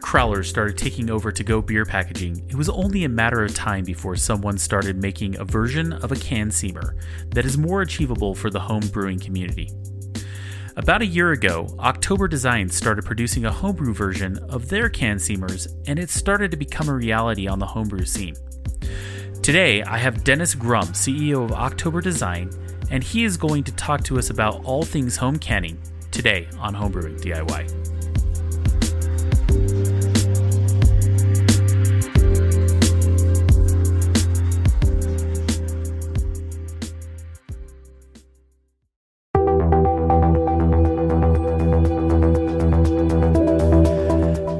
Crowlers started taking over to go beer packaging, it was only a matter of time before someone started making a version of a can seamer that is more achievable for the home brewing community. About a year ago, Oktober Designs started producing a homebrew version of their can seamers, and it started to become a reality on the homebrew scene. Today, I have Dennis Grumm, CEO of Oktober Design, and he is going to talk to us about all things home canning today on Homebrewing DIY.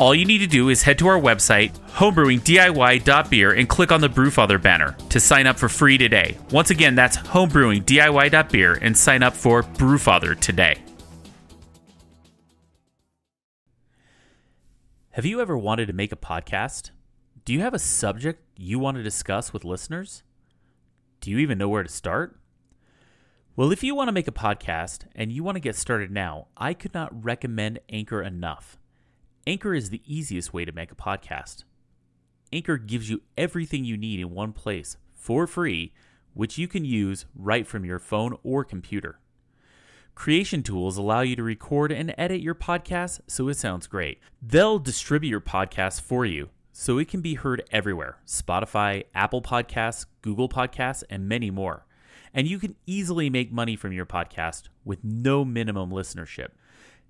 All you need to do is head to our website, homebrewingdiy.beer, and click on the Brewfather banner to sign up for free today. Once again, that's homebrewingdiy.beer and sign up for Brewfather today. Have you ever wanted to make a podcast? Do you have a subject you want to discuss with listeners? Do you even know where to start? Well, if you want to make a podcast and you want to get started now, I could not recommend Anchor enough. Anchor is the easiest way to make a podcast. Anchor gives you everything you need in one place for free, which you can use right from your phone or computer. Creation tools allow you to record and edit your podcast so it sounds great. They'll distribute your podcast for you so it can be heard everywhere Spotify, Apple Podcasts, Google Podcasts, and many more. And you can easily make money from your podcast with no minimum listenership.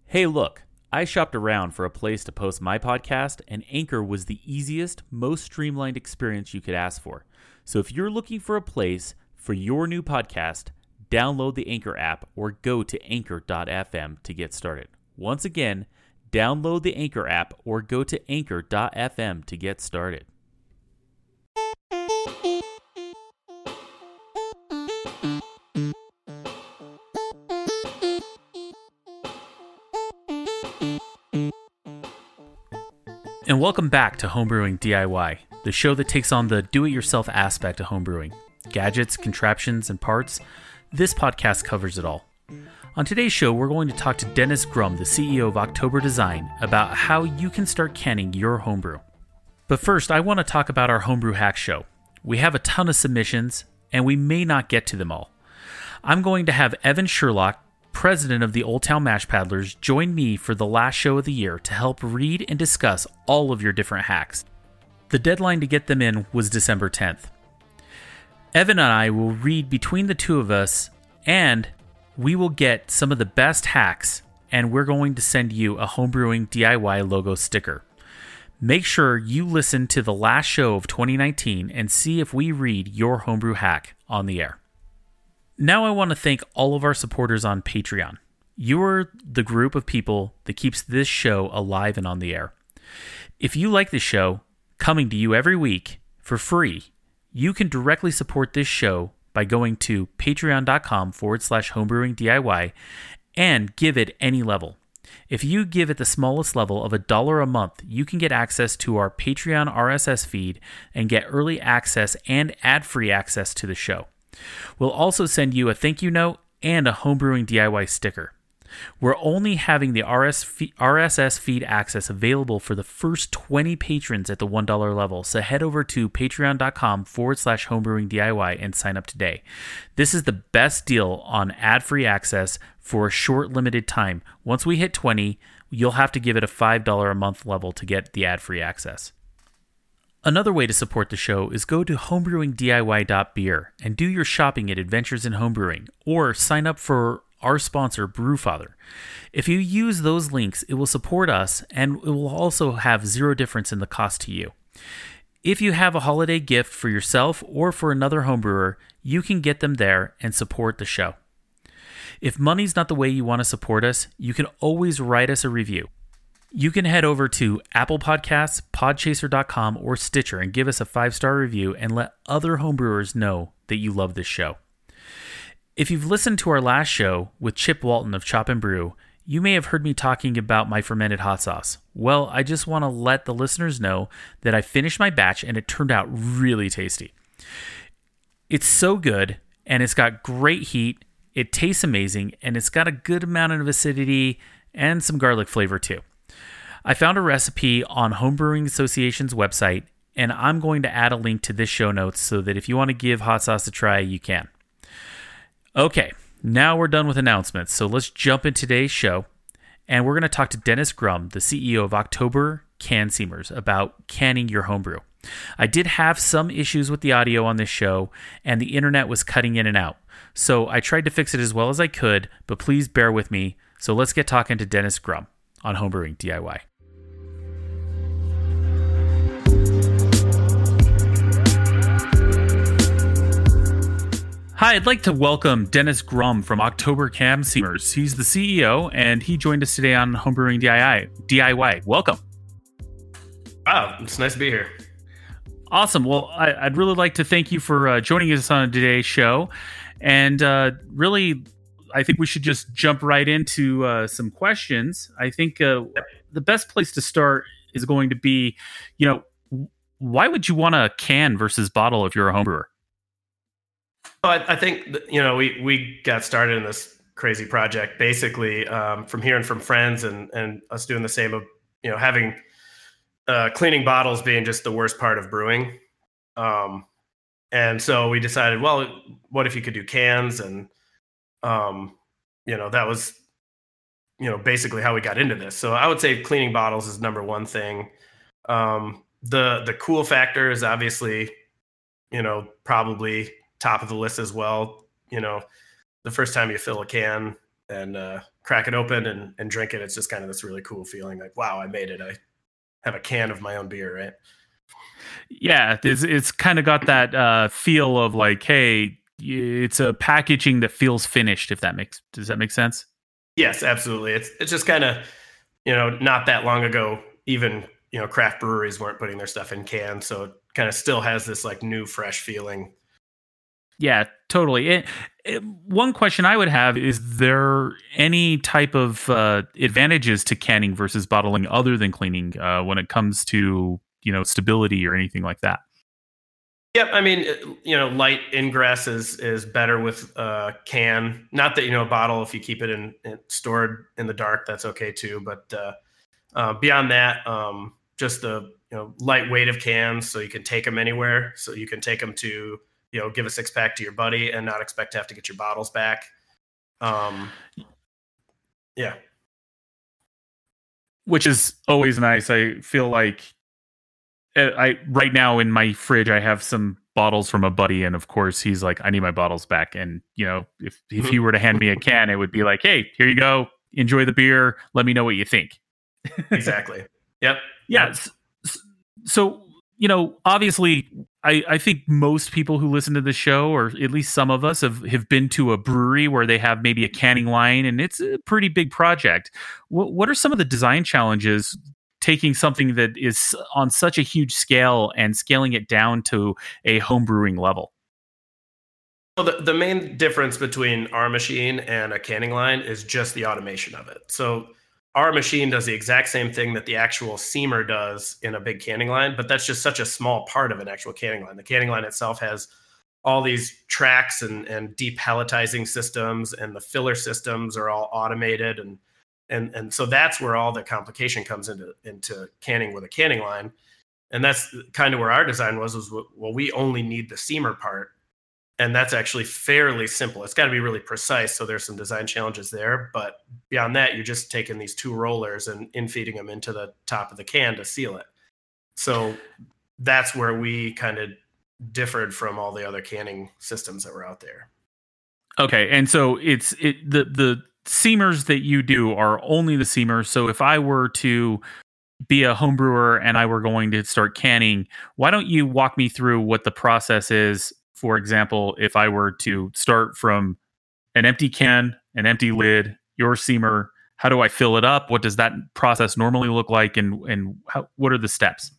Hey, look. I shopped around for a place to post my podcast, and Anchor was the easiest, most streamlined experience you could ask for. So if you're looking for a place for your new podcast, download the Anchor app or go to anchor.fm to get started. Once again, download the Anchor app or go to anchor.fm to get started. Welcome back to Homebrewing DIY, the show that takes on the do it yourself aspect of homebrewing gadgets, contraptions, and parts. This podcast covers it all. On today's show, we're going to talk to Dennis Grumm, the CEO of Oktober Design, about how you can start canning your homebrew. But first, I want to talk about our Homebrew Hack Show. We have a ton of submissions, and we may not get to them all. I'm going to have Evan Sherlock president of the Old Town Mash Paddlers, join me for the last show of the year to help read and discuss all of your different hacks. The deadline to get them in was December 10th. Evan and I will read between the two of us, and we will get some of the best hacks, and we're going to send you a homebrewing DIY logo sticker. Make sure you listen to the last show of 2019 and see if we read your homebrew hack on the air. Now, I want to thank all of our supporters on Patreon. You are the group of people that keeps this show alive and on the air. If you like this show, coming to you every week for free, you can directly support this show by going to patreon.com forward slash homebrewing DIY and give it any level. If you give at the smallest level of a dollar a month, you can get access to our Patreon RSS feed and get early access and ad free access to the show. We'll also send you a thank you note and a homebrewing DIY sticker. We're only having the RSS feed access available for the first 20 patrons at the $1 level, so head over to patreon.com forward slash homebrewing DIY and sign up today. This is the best deal on ad free access for a short limited time. Once we hit 20, you'll have to give it a $5 a month level to get the ad free access. Another way to support the show is go to homebrewingdiy.beer and do your shopping at Adventures in Homebrewing or sign up for our sponsor, Brewfather. If you use those links, it will support us and it will also have zero difference in the cost to you. If you have a holiday gift for yourself or for another homebrewer, you can get them there and support the show. If money's not the way you want to support us, you can always write us a review. You can head over to Apple Podcasts, Podchaser.com, or Stitcher and give us a five star review and let other homebrewers know that you love this show. If you've listened to our last show with Chip Walton of Chop and Brew, you may have heard me talking about my fermented hot sauce. Well, I just want to let the listeners know that I finished my batch and it turned out really tasty. It's so good and it's got great heat, it tastes amazing, and it's got a good amount of acidity and some garlic flavor too. I found a recipe on Homebrewing Association's website, and I'm going to add a link to this show notes so that if you want to give hot sauce a try, you can. Okay, now we're done with announcements, so let's jump into today's show. And we're going to talk to Dennis Grumm, the CEO of Oktober Can Seamers, about canning your homebrew. I did have some issues with the audio on this show, and the internet was cutting in and out. So I tried to fix it as well as I could, but please bear with me. So let's get talking to Dennis Grumm on Homebrewing DIY. Hi, I'd like to welcome Dennis Grumm from Oktober Can Seamers. He's the CEO, and he joined us today on Homebrewing DIY. DIY. Welcome. Wow, it's nice to be here. Awesome. Well, I, would really like to thank you for uh, joining us on today's show, and uh, really, I think we should just jump right into uh, some questions. I think uh, the best place to start is going to be, you know, why would you want a can versus bottle if you're a homebrewer? I, I think you know we we got started in this crazy project basically um, from hearing from friends and and us doing the same of you know having uh, cleaning bottles being just the worst part of brewing. Um, and so we decided, well, what if you could do cans? And um, you know that was you know basically how we got into this. So I would say cleaning bottles is number one thing. Um, the the cool factor is obviously you know probably top of the list as well. You know, the first time you fill a can and uh, crack it open and, and drink it, it's just kind of this really cool feeling like, wow, I made it. I have a can of my own beer, right? Yeah, it's, it's kind of got that uh, feel of like, hey, it's a packaging that feels finished. If that makes does that make sense? Yes, absolutely. It's it's just kind of you know not that long ago, even you know craft breweries weren't putting their stuff in cans, so it kind of still has this like new, fresh feeling yeah, totally. It, it, one question I would have is there any type of uh, advantages to canning versus bottling other than cleaning uh, when it comes to you know stability or anything like that? Yep, I mean, you know, light ingress is is better with uh, can. Not that you know, a bottle if you keep it in, in stored in the dark, that's okay too. But uh, uh, beyond that, um, just the you know lightweight of cans, so you can take them anywhere. So you can take them to you know give a six pack to your buddy and not expect to have to get your bottles back. Um yeah. Which is always nice. I feel like eh, i right now in my fridge i have some bottles from a buddy and of course he's like i need my bottles back. And you know if if he were to hand me a can it would be like hey here you go. Enjoy the beer. Let me know what you think. Exactly. Yep. Yeah yep. so you know obviously I, I think most people who listen to the show, or at least some of us, have, have been to a brewery where they have maybe a canning line, and it's a pretty big project. What, what are some of the design challenges taking something that is on such a huge scale and scaling it down to a home brewing level? Well, the, the main difference between our machine and a canning line is just the automation of it. So our machine does the exact same thing that the actual seamer does in a big canning line, but that's just such a small part of an actual canning line. The canning line itself has all these tracks and, and depalletizing systems, and the filler systems are all automated, and and and so that's where all the complication comes into into canning with a canning line, and that's kind of where our design was was well we only need the seamer part and that's actually fairly simple. It's got to be really precise, so there's some design challenges there. But beyond that, you're just taking these two rollers and infeeding them into the top of the can to seal it. So that's where we kind of differed from all the other canning systems that were out there. Okay, and so it's it the the seamers that you do are only the seamers. So if I were to be a home brewer and I were going to start canning, why don't you walk me through what the process is? For example, if I were to start from an empty can, an empty lid, your seamer, how do I fill it up? What does that process normally look like, and and how, what are the steps?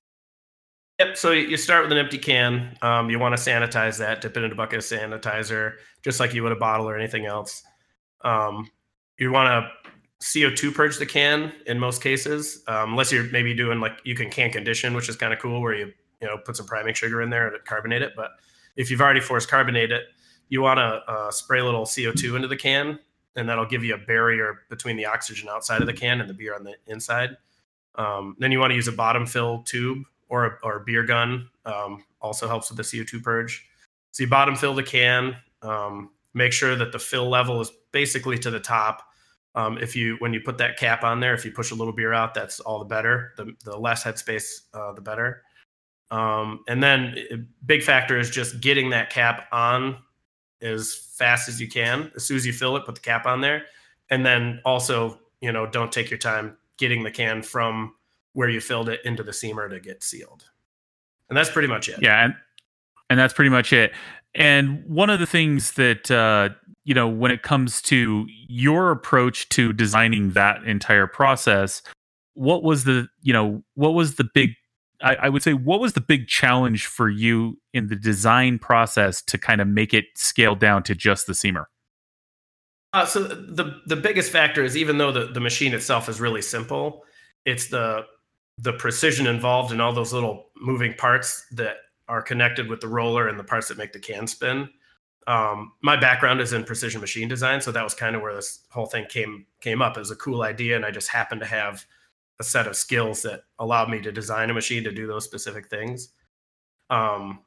Yep. So you start with an empty can. Um, you want to sanitize that, dip it in a bucket of sanitizer, just like you would a bottle or anything else. Um, you want to CO2 purge the can in most cases, um, unless you're maybe doing like you can can condition, which is kind of cool, where you you know put some priming sugar in there to carbonate it. But if you've already forced carbonate it, you want to uh, spray a little CO2 into the can, and that'll give you a barrier between the oxygen outside of the can and the beer on the inside. Um, then you want to use a bottom fill tube or a, or a beer gun. Um, also helps with the CO2 purge. So you bottom fill the can. Um, make sure that the fill level is basically to the top um, if you when you put that cap on there, if you push a little beer out, that's all the better. The the less headspace, uh, the better. Um, and then big factor is just getting that cap on as fast as you can. As soon as you fill it, put the cap on there, and then also you know don't take your time getting the can from where you filled it into the seamer to get sealed. And that's pretty much it. Yeah, and and that's pretty much it. And one of the things that uh, you know, when it comes to your approach to designing that entire process, what was the, you know, what was the big, I, I would say, what was the big challenge for you in the design process to kind of make it scale down to just the seamer? Uh, so the the biggest factor is even though the, the machine itself is really simple, it's the the precision involved in all those little moving parts that are connected with the roller and the parts that make the can spin um, my background is in precision machine design, so that was kind of where this whole thing came came up. It was a cool idea, and I just happened to have a set of skills that allowed me to design a machine to do those specific things. Um,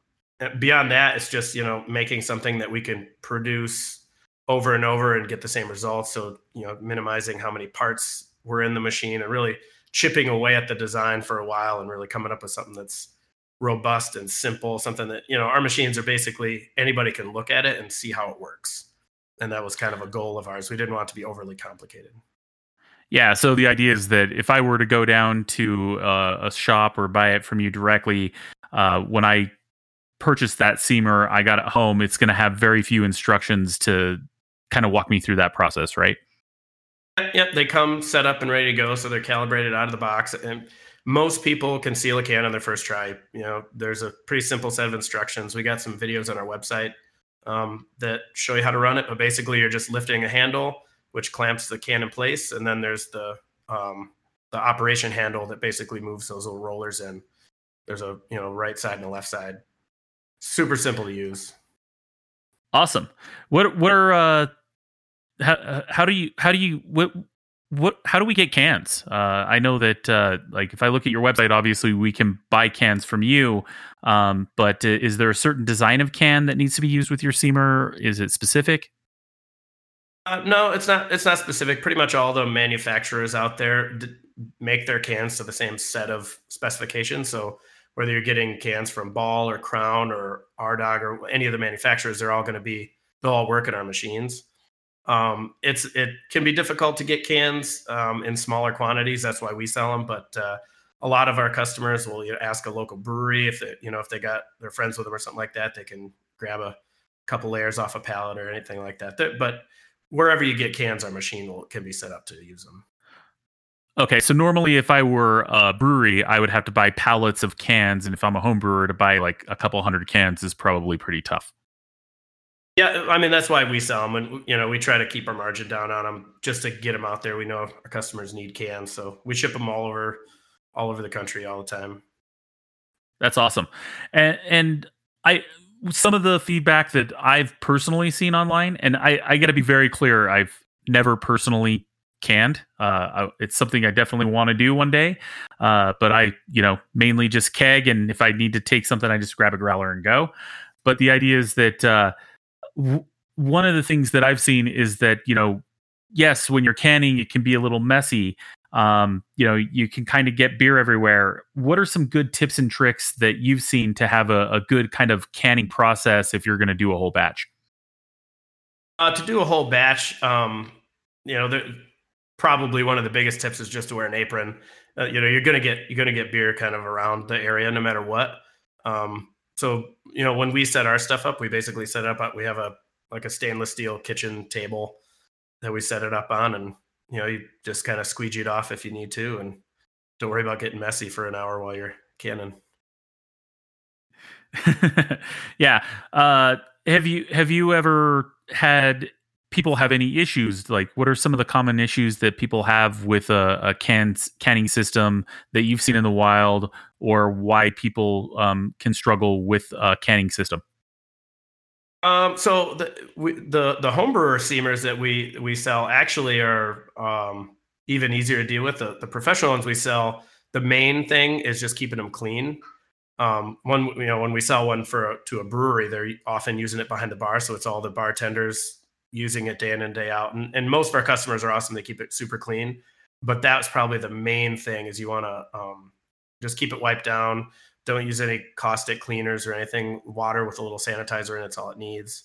beyond that, it's just you know making something that we can produce over and over and get the same results. So you know, minimizing how many parts were in the machine and really chipping away at the design for a while and really coming up with something that's robust and simple, something that, you know, our machines are basically anybody can look at it and see how it works. And that was kind of a goal of ours. We didn't want it to be overly complicated. Yeah. So the idea is that if I were to go down to uh, a shop or buy it from you directly, uh, when I purchase that seamer, I got it home, it's going to have very few instructions to kind of walk me through that process, right? Yep. They come set up and ready to go. So they're calibrated out of the box. And most people can seal a can on their first try. You know, there's a pretty simple set of instructions. We got some videos on our website um, that show you how to run it, but basically you're just lifting a handle which clamps the can in place, and then there's the um, the operation handle that basically moves those little rollers in. There's a you know right side and a left side. Super simple to use. Awesome. What what are uh, how, how do you how do you what what how do we get cans uh, i know that uh, like if i look at your website obviously we can buy cans from you um, but uh, is there a certain design of can that needs to be used with your seamer is it specific uh, no it's not it's not specific pretty much all the manufacturers out there d- make their cans to the same set of specifications so whether you're getting cans from ball or crown or Ardagh or any of the manufacturers they're all going to be they'll all work in our machines um, it's it can be difficult to get cans um, in smaller quantities. That's why we sell them. But uh, a lot of our customers will ask a local brewery if they you know if they got their friends with them or something like that, they can grab a couple layers off a pallet or anything like that. But wherever you get cans, our machine will can be set up to use them. Okay, so normally if I were a brewery, I would have to buy pallets of cans, and if I'm a home brewer, to buy like a couple hundred cans is probably pretty tough. Yeah, I mean that's why we sell them, and you know we try to keep our margin down on them just to get them out there. We know our customers need cans, so we ship them all over, all over the country all the time. That's awesome, and and I some of the feedback that I've personally seen online, and I I got to be very clear, I've never personally canned. Uh, it's something I definitely want to do one day, uh, but I you know mainly just keg, and if I need to take something, I just grab a growler and go. But the idea is that. Uh, w- one of the things that I've seen is that you know, yes, when you're canning, it can be a little messy. Um, you know, you can kind of get beer everywhere. What are some good tips and tricks that you've seen to have a, a good kind of canning process if you're going to do a whole batch? Uh, to do a whole batch, um, you know, probably one of the biggest tips is just to wear an apron uh, you know you're gonna get you're gonna get beer kind of around the area no matter what. Um, so you know when we set our stuff up, we basically set up. Uh, we have a like a stainless steel kitchen table that we set it up on, and you know you just kind of squeegee it off if you need to, and don't worry about getting messy for an hour while you're canning. yeah. Uh, have you have you ever had people have any issues? Like, what are some of the common issues that people have with a, a can, canning system that you've seen in the wild, or why people um, can struggle with a canning system? Um, so the we, the the homebrewer seamers that we we sell actually are um, even easier to deal with. The, the professional ones we sell, the main thing is just keeping them clean. Um, one you know when we sell one for to a brewery, they're often using it behind the bar, so it's all the bartenders using it day in and day out. And, and most of our customers are awesome. They keep it super clean. But that's probably the main thing is you want to um, just keep it wiped down. Don't use any caustic cleaners or anything. Water with a little sanitizer in it's all it needs.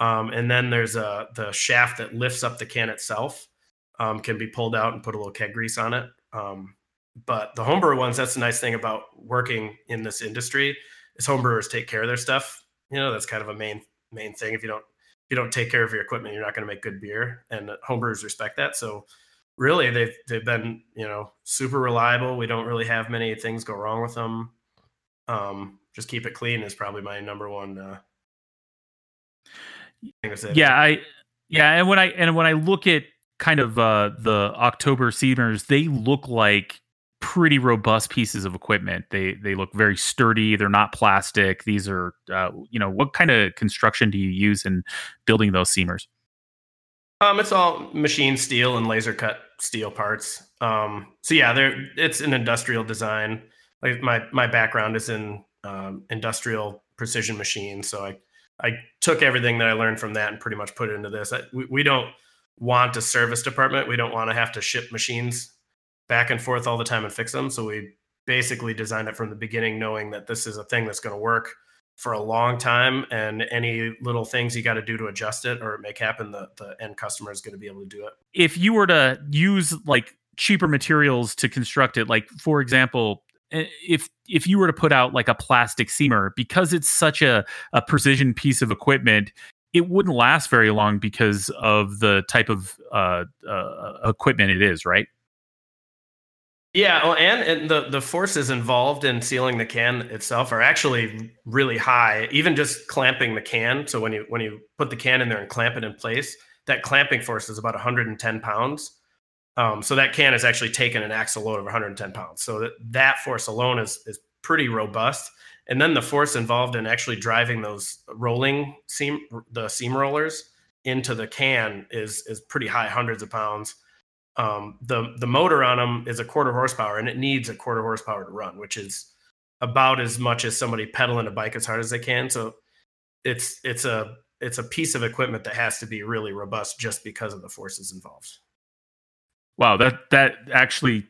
Um, and then there's a the shaft that lifts up the can itself um, can be pulled out and put a little keg grease on it. Um, but the homebrewer ones, that's the nice thing about working in this industry is homebrewers take care of their stuff. You know, that's kind of a main main thing. If you don't if you don't take care of your equipment, you're not going to make good beer. And homebrewers respect that. So really, they've they've been you know super reliable. We don't really have many things go wrong with them. Um, just keep it clean is probably my number one. Uh, thing to Yeah, I yeah, and when I and when I look at kind of uh, the Oktober seamers, they look like pretty robust pieces of equipment. They they look very sturdy. They're not plastic. These are uh, you know what kind of construction do you use in building those seamers? Um, it's all machine steel and laser cut steel parts. Um, so yeah, there it's an industrial design. Like my my background is in um, industrial precision machines, so I I took everything that I learned from that and pretty much put it into this. I, we, we don't want a service department. We don't want to have to ship machines back and forth all the time and fix them. So we basically designed it from the beginning, knowing that this is a thing that's going to work for a long time. And any little things you got to do to adjust it or make happen, the, the end customer is going to be able to do it. If you were to use like cheaper materials to construct it, like for example, if if you were to put out like a plastic seamer because it's such a, a precision piece of equipment it wouldn't last very long because of the type of uh, uh, equipment it is right yeah, well, and, and the the forces involved in sealing the can itself are actually really high. Even just clamping the can. So when you when you put the can in there and clamp it in place, that clamping force is about 110 pounds. Um, so that can is actually taking an axle load of 110 pounds. So that that force alone is is pretty robust. And then the force involved in actually driving those rolling seam the seam rollers into the can is is pretty high, hundreds of pounds um, the the motor on them is a quarter horsepower and it needs a quarter horsepower to run which is about as much as somebody pedaling a bike as hard as they can so it's it's a it's a piece of equipment that has to be really robust just because of the forces involved wow that that actually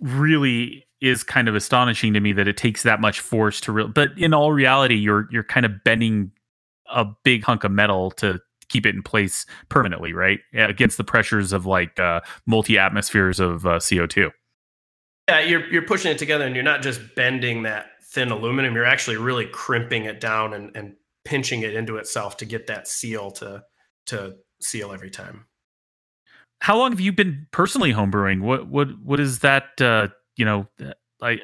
really is kind of astonishing to me that it takes that much force to real but in all reality you're you're kind of bending a big hunk of metal to keep it in place permanently, right? Against the pressures of like uh, multi atmospheres of uh, CO2. Yeah, you're you're pushing it together, and you're not just bending that thin aluminum. You're actually really crimping it down and and pinching it into itself to get that seal to to seal every time. How long have you been personally homebrewing? What what what is that? Uh, you know, like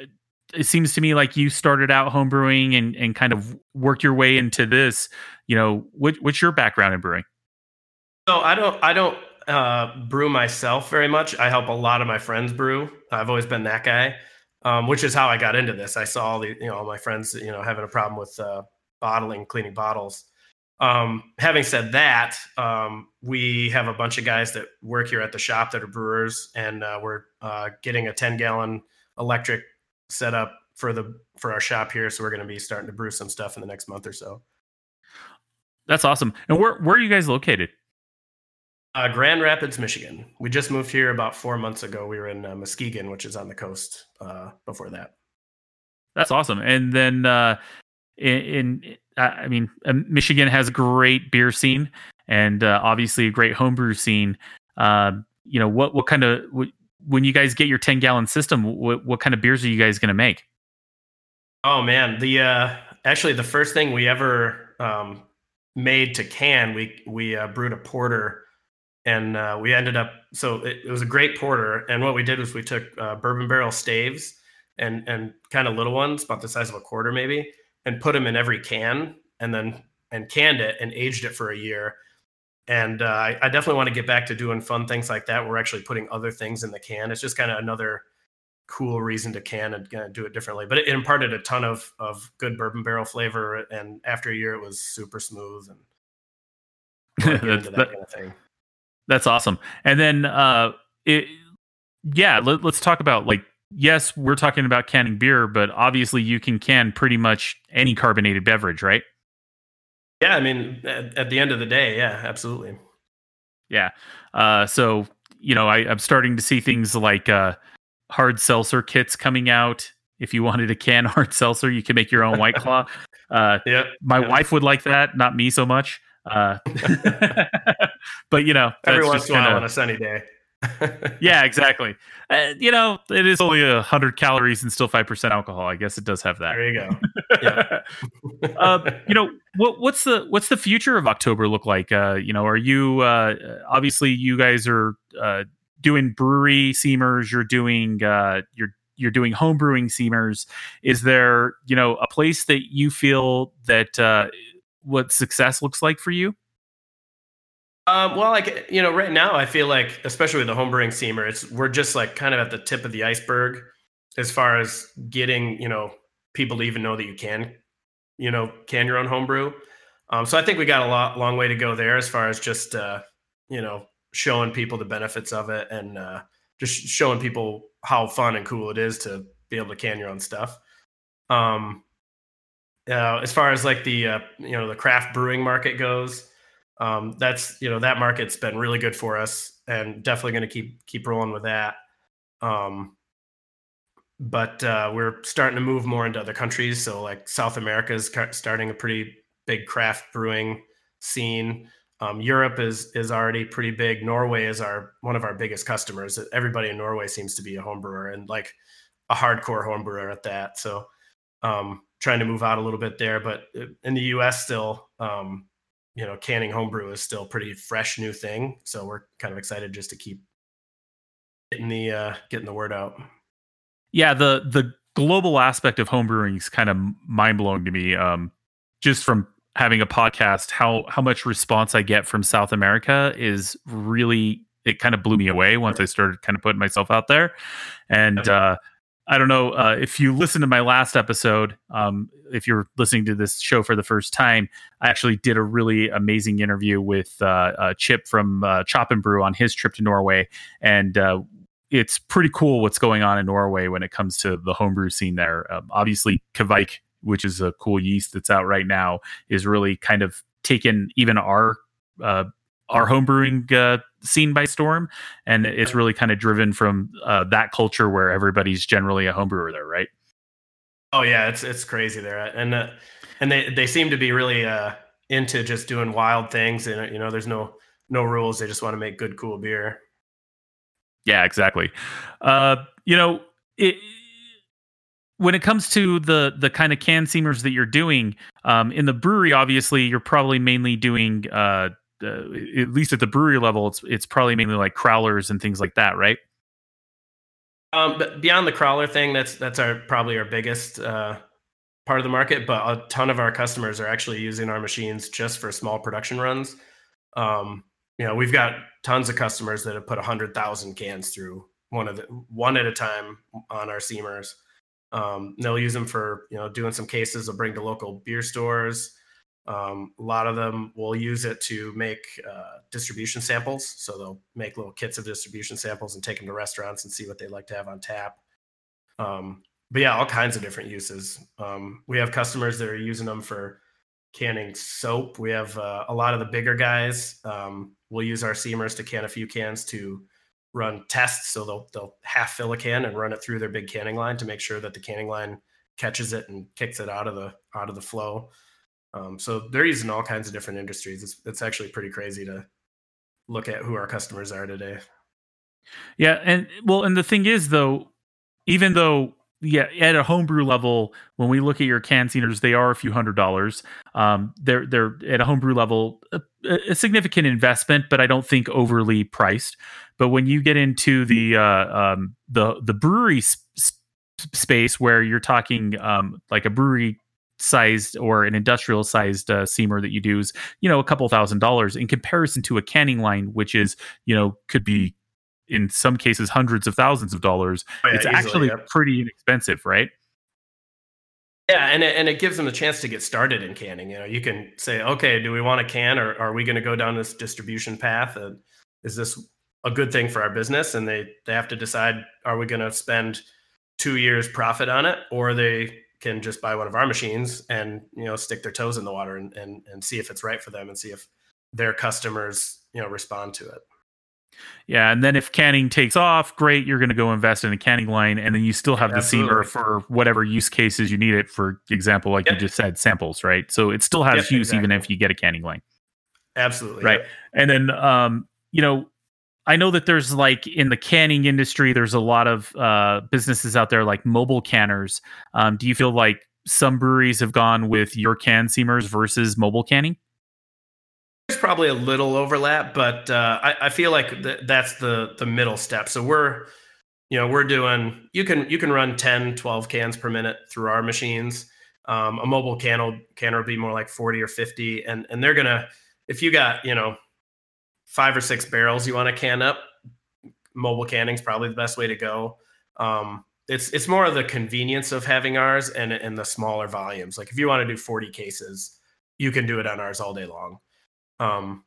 it seems to me like you started out homebrewing and and kind of worked your way into this you know, what, what's your background in brewing? So I don't, I don't uh, brew myself very much. I help a lot of my friends brew. I've always been that guy, um, which is how I got into this. I saw all the, you know, all my friends, you know, having a problem with uh, bottling, cleaning bottles. Um, having said that, um, we have a bunch of guys that work here at the shop that are brewers, and uh, we're uh, getting a 10 gallon electric setup for the for our shop here. So we're going to be starting to brew some stuff in the next month or so. That's awesome. And where where are you guys located? Uh, Grand Rapids, Michigan. We just moved here about four months ago. We were in uh, Muskegon, which is on the coast. Uh, before that, that's awesome. And then uh, in, in I mean, uh, Michigan has great beer scene and uh, obviously a great homebrew scene. Uh, you know what what kind of what, when you guys get your 10 gallon system, what, what kind of beers are you guys going to make? Oh man, the uh, actually the first thing we ever um, made to can, we we uh, brewed a porter, and uh, we ended up. So it, it, was a great porter, and what we did was we took uh, bourbon barrel staves and and kind of little ones, about the size of a quarter maybe, and put them in every can, and then and canned it and aged it for a year. And uh, I, I definitely want to get back to doing fun things like that. We're actually putting other things in the can. It's just kind of another cool reason to can and uh, do it differently. But it, imparted a ton of of good bourbon barrel flavor, and after a year, it was super smooth and that's, that, that kind of thing. That's awesome. And then, uh, it, yeah, let, let's talk about like yes, we're talking about canning beer, but obviously you can can pretty much any carbonated beverage, right? Yeah, I mean, at, at the end of the day, yeah, absolutely. Yeah. Uh, so you know, I, I'm starting to see things like uh, hard seltzer kits coming out. If you wanted a can hard seltzer, you can make your own White Claw. Uh, yeah, my yep. wife would like that, not me so much. Uh, but you know, every once in a while on a sunny day. yeah, exactly. Uh, you know, it is only a hundred calories and still five percent alcohol. I guess it does have that. There you go. Yeah. uh, you know, what, what's the what's the future of Oktober look like? Uh, you know, are you uh, obviously you guys are uh, doing brewery seamers, you're doing uh, you're you're doing home brewing seamers. Is there you know a place that you feel that uh, what success looks like for you? Um, well, like you know, right now I feel like, especially with the homebrewing seamer, it's we're just like kind of at the tip of the iceberg as far as getting you know people to even know that you can, you know, can your own homebrew. Um, so I think we got a lot long way to go there as far as just uh, you know showing people the benefits of it and uh, just showing people how fun and cool it is to be able to can your own stuff. Um, uh, as far as like the uh, you know the craft brewing market goes, um, that's you know that market's been really good for us and definitely going to keep keep rolling with that. Um, but uh, we're starting to move more into other countries. So like South America is starting a pretty big craft brewing scene. Um, Europe is is already pretty big. Norway is our one of our biggest customers. Everybody in Norway seems to be a home brewer and like a hardcore home brewer at that. So um, trying to move out a little bit there, but uh, in the U.S. still, um, you know, canning homebrew is still pretty fresh new thing. So we're kind of excited just to keep getting the uh, getting the word out. Yeah, the the global aspect of homebrewing is kind of mind blowing to me. Um, just from having a podcast, how how much response I get from South America is really it kind of blew me away once I started kind of putting myself out there. And uh, I don't know uh, if you listened to my last episode. Um, if you're listening to this show for the first time, I actually did a really amazing interview with uh, uh, Chip from uh, Chop and Brew on his trip to Norway, and uh, it's pretty cool what's going on in Norway when it comes to the homebrew scene there. Um, obviously, Kveik which is a cool yeast that's out right now, is really kind of taken even our uh, our homebrewing uh, scene by storm, and it's really kind of driven from uh, that culture where everybody's generally a homebrewer there, right? Oh yeah, it's it's crazy there, and uh, and they they seem to be really uh, into just doing wild things, and you know, there's no no rules. They just want to make good, cool beer. Yeah, exactly. Uh, you know, it, when it comes to the the kind of can seamers that you're doing um, in the brewery, obviously you're probably mainly doing uh, uh, at least at the brewery level, it's it's probably mainly like crowlers and things like that, right? Um, but beyond the crowler thing, that's that's our probably our biggest uh, part of the market. But a ton of our customers are actually using our machines just for small production runs. Um, you know, we've got tons of customers that have put hundred thousand cans through one of the one at a time on our seamers. Um, they'll use them for you know doing some cases. They'll bring to local beer stores. Um, a lot of them will use it to make uh, distribution samples. So they'll make little kits of distribution samples and take them to restaurants and see what they like to have on tap. Um, but yeah, all kinds of different uses. Um, we have customers that are using them for canning soap. We have uh, a lot of the bigger guys um, will use our seamers to can a few cans to run tests. So they'll they'll half fill a can and run it through their big canning line to make sure that the canning line catches it and kicks it out of the out of the flow. Um, so they're using all kinds of different industries. It's it's actually pretty crazy to look at who our customers are today. Yeah, and well, and the thing is though, even though yeah, at a homebrew level, when we look at your can seamers, they are a few hundred dollars. Um, they're they're at a homebrew level a, a, significant investment, but I don't think overly priced. But when you get into the uh, um, the the brewery sp- space where you're talking um, like a brewery sized or an industrial sized uh, seamer that you do is you know a couple thousand dollars in comparison to a canning line which is you know could be in some cases hundreds of thousands of dollars. Oh, yeah, it's easily, actually yep. pretty inexpensive right? Yeah and it, and it gives them a chance to get started in canning you know you can say okay do we want to can or are we going to go down this distribution path and is this a good thing for our business? And they they have to decide are we going to spend two years profit on it or they can just buy one of our machines and you know stick their toes in the water and and, and see if it's right for them and see if their customers you know respond to it yeah, and then if canning takes off, great, you're going to go invest in a canning line, and then you still have the seamer for whatever use cases you need it. For example, like yep. you just said, samples, right? So it still has yep, use exactly. even if you get a canning line. Absolutely, right. Yep. And then, um, you know, I know that there's like in the canning industry, there's a lot of uh, businesses out there like mobile canners. Um, do you feel like some breweries have gone with your can seamers versus mobile canning? There's probably a little overlap, but uh, I, I, feel like th- that's the the middle step. So we're, you know, we're doing you can you can run 10, 12 cans per minute through our machines. Um, a mobile can will, canner will be more like 40 or 50, and and they're gonna if you got you know five or six barrels you want to can up, mobile canning is probably the best way to go. Um, it's it's more of the convenience of having ours and and the smaller volumes. Like if you want to do 40 cases, you can do it on ours all day long. Um,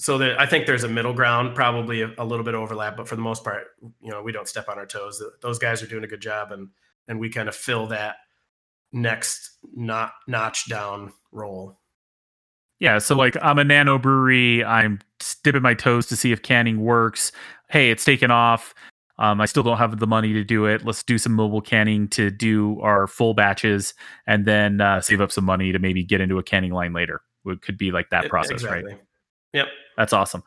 so that I think there's a middle ground, probably a, a, little bit of overlap, but for the most part, you know, we don't step on our toes. Those guys are doing a good job, and and we kind of fill that next not notch down role. Yeah, so like I'm a nano brewery. I'm dipping my toes to see if canning works. Hey, it's taken off. Um, I still don't have the money to do it. Let's do some mobile canning to do our full batches, and then uh, save up some money to maybe get into a canning line later it could be like that process, exactly. right? Yep. That's awesome.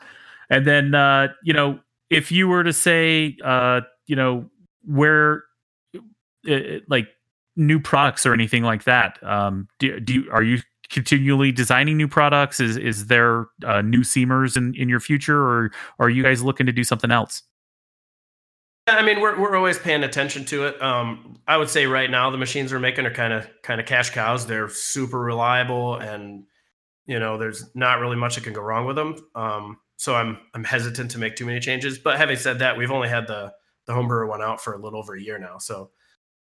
And then uh, you know, if you were to say uh, you know, where uh, like new products or anything like that, um, do, do you, are you continually designing new products? Is is there uh, new seamers in in your future, or, are you guys looking to do something else? Yeah, I mean, we're we're always paying attention to it. Um, I would say right now the machines we're making are kind of kind of cash cows. They're super reliable and you know, there's not really much that can go wrong with them. Um, so I'm I'm hesitant to make too many changes. But having said that, we've only had the the homebrewer one out for a little over a year now. So,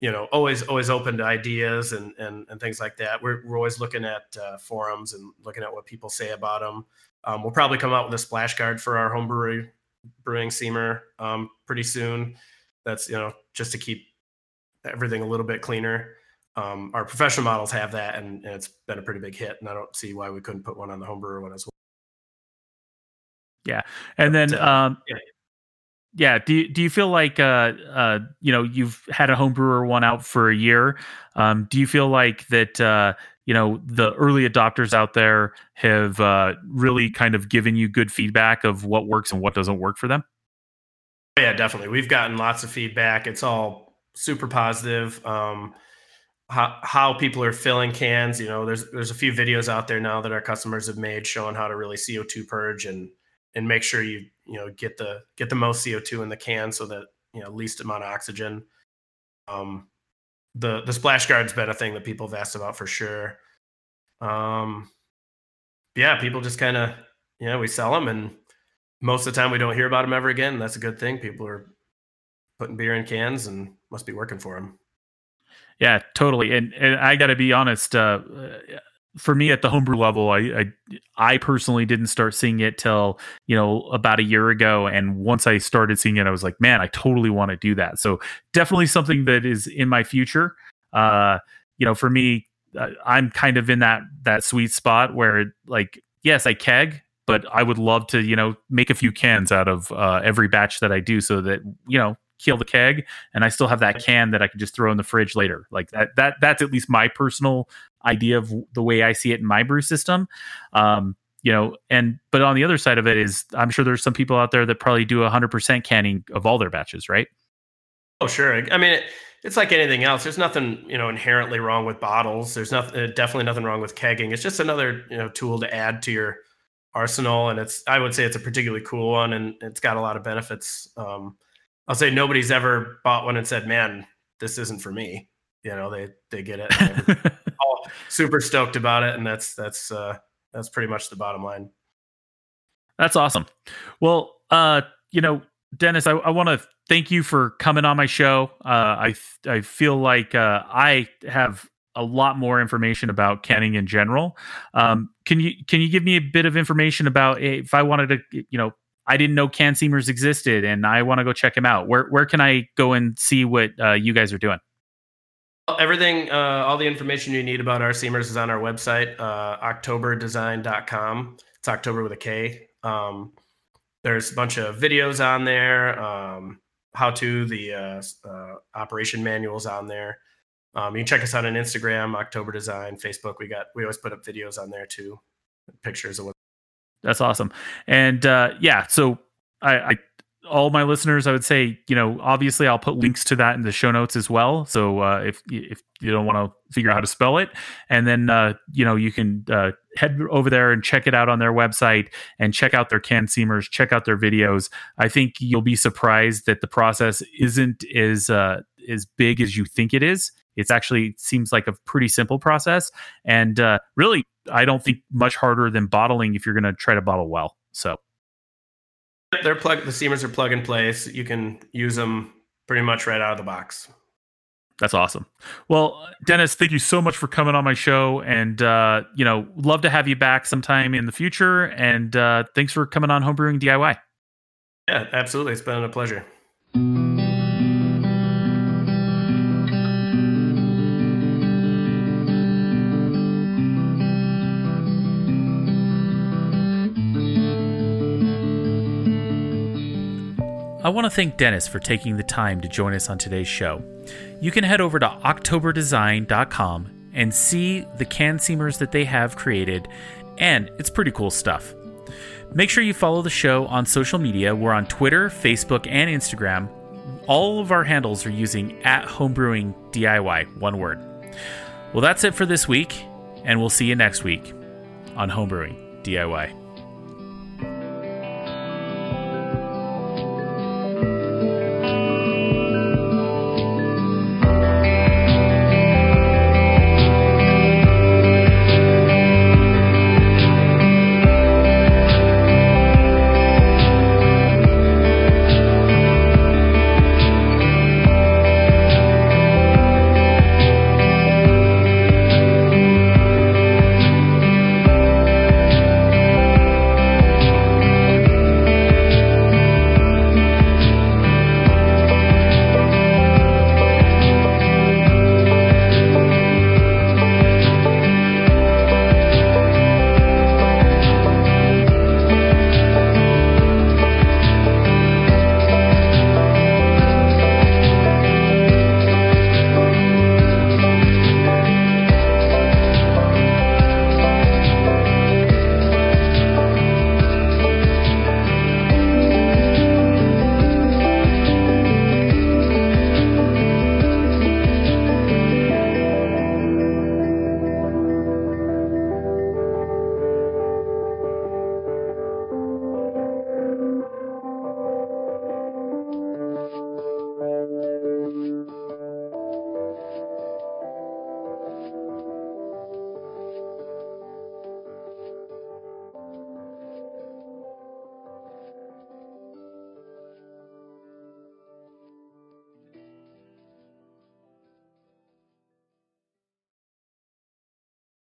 you know, always always open to ideas and and, and things like that. We're we're always looking at uh, forums and looking at what people say about them. Um, we'll probably come out with a splash guard for our homebrew brewing seamer um, pretty soon. That's you know just to keep everything a little bit cleaner um, our professional models have that, and, and, it's been a pretty big hit. And I don't see why we couldn't put one on the homebrewer one as well. Yeah, and then um, yeah. Yeah. do you, do you feel like uh, uh, you know you've had a homebrewer one out for a year? Um, do you feel like that uh, you know the early adopters out there have uh, really kind of given you good feedback of what works and what doesn't work for them? Yeah, definitely. We've gotten lots of feedback. It's all super positive. Um, how, how people are filling cans. You know, there's there's a few videos out there now that our customers have made showing how to really CO2 purge and and make sure you you know get the get the most CO2 in the can so that you know least amount of oxygen. Um, the the splash guard's been a thing that people have asked about for sure. Um, yeah, people just kind of you know we sell them and most of the time we don't hear about them ever again. That's a good thing. People are putting beer in cans and must be working for them. Yeah, totally. And and I got to be honest. Uh, for me, at the homebrew level, I, I, I personally didn't start seeing it till you know about a year ago. And once I started seeing it, I was like, man, I totally want to do that. So definitely something that is in my future. Uh, you know, for me, uh, I'm kind of in that that sweet spot where like, yes, I keg, but I would love to, you know, make a few cans out of uh, every batch that I do, so that you know kill the keg and I still have that can that I can just throw in the fridge later. Like that that that's at least my personal idea of the way I see it in my brew system. Um, you know, and but on the other side of it is, I'm sure there's some people out there that probably do 100% canning of all their batches, right? Oh, sure. I mean, it, it's like anything else. There's nothing, you know, inherently wrong with bottles. There's nothing, uh, definitely nothing wrong with kegging. It's just another, you know, tool to add to your arsenal, and it's, I would say, it's a particularly cool one, and it's got a lot of benefits. Um, I'll say nobody's ever bought one and said, "Man, this isn't for me." You know, they they get it. super stoked about it, and that's that's uh, that's pretty much the bottom line. That's awesome. Well, uh, you know, Dennis, I, I want to thank you for coming on my show. Uh, I I feel like uh, I have a lot more information about canning in general. Um, can you can you give me a bit of information about if I wanted to, you know, I didn't know can seamers existed and I want to go check them out. Where where can I go and see what uh, you guys are doing? Everything, uh, all the information you need about our seamers is on our website, uh, oktoberdesign.com. It's October with a K. Um, there's a bunch of videos on there, um, how to the uh, uh, operation manuals on there. Um, you can check us out on Instagram, Oktober Design, Facebook. We got we always put up videos on there too, pictures of what. That's awesome, and uh, yeah, so I, I all my listeners, I would say, you know, obviously I'll put links to that in the show notes as well. So uh, if if you don't want to figure out how to spell it, and then uh, you know you can uh, head over there and check it out on their website and check out their can seamers, check out their videos. I think you'll be surprised that the process isn't as uh, as big as you think it is. It's actually seems like a pretty simple process, and uh, really, I don't think much harder than bottling if you're going to try to bottle well. So they're plug. The seamers are plug and play. So you can use them pretty much right out of the box. That's awesome. Well, Dennis, thank you so much for coming on my show, and uh, you know, love to have you back sometime in the future. And uh, thanks for coming on Homebrewing DIY. Yeah, absolutely. It's been a pleasure. I want to thank Dennis for taking the time to join us on today's show. You can head over to oktoberdesign.com and see the can seamers that they have created, and it's pretty cool stuff. Make sure you follow the show on social media. We're on Twitter, Facebook, and Instagram. All of our handles are using at homebrewing DIY, one word. Well, that's it for this week, and we'll see you next week on Homebrewing DIY.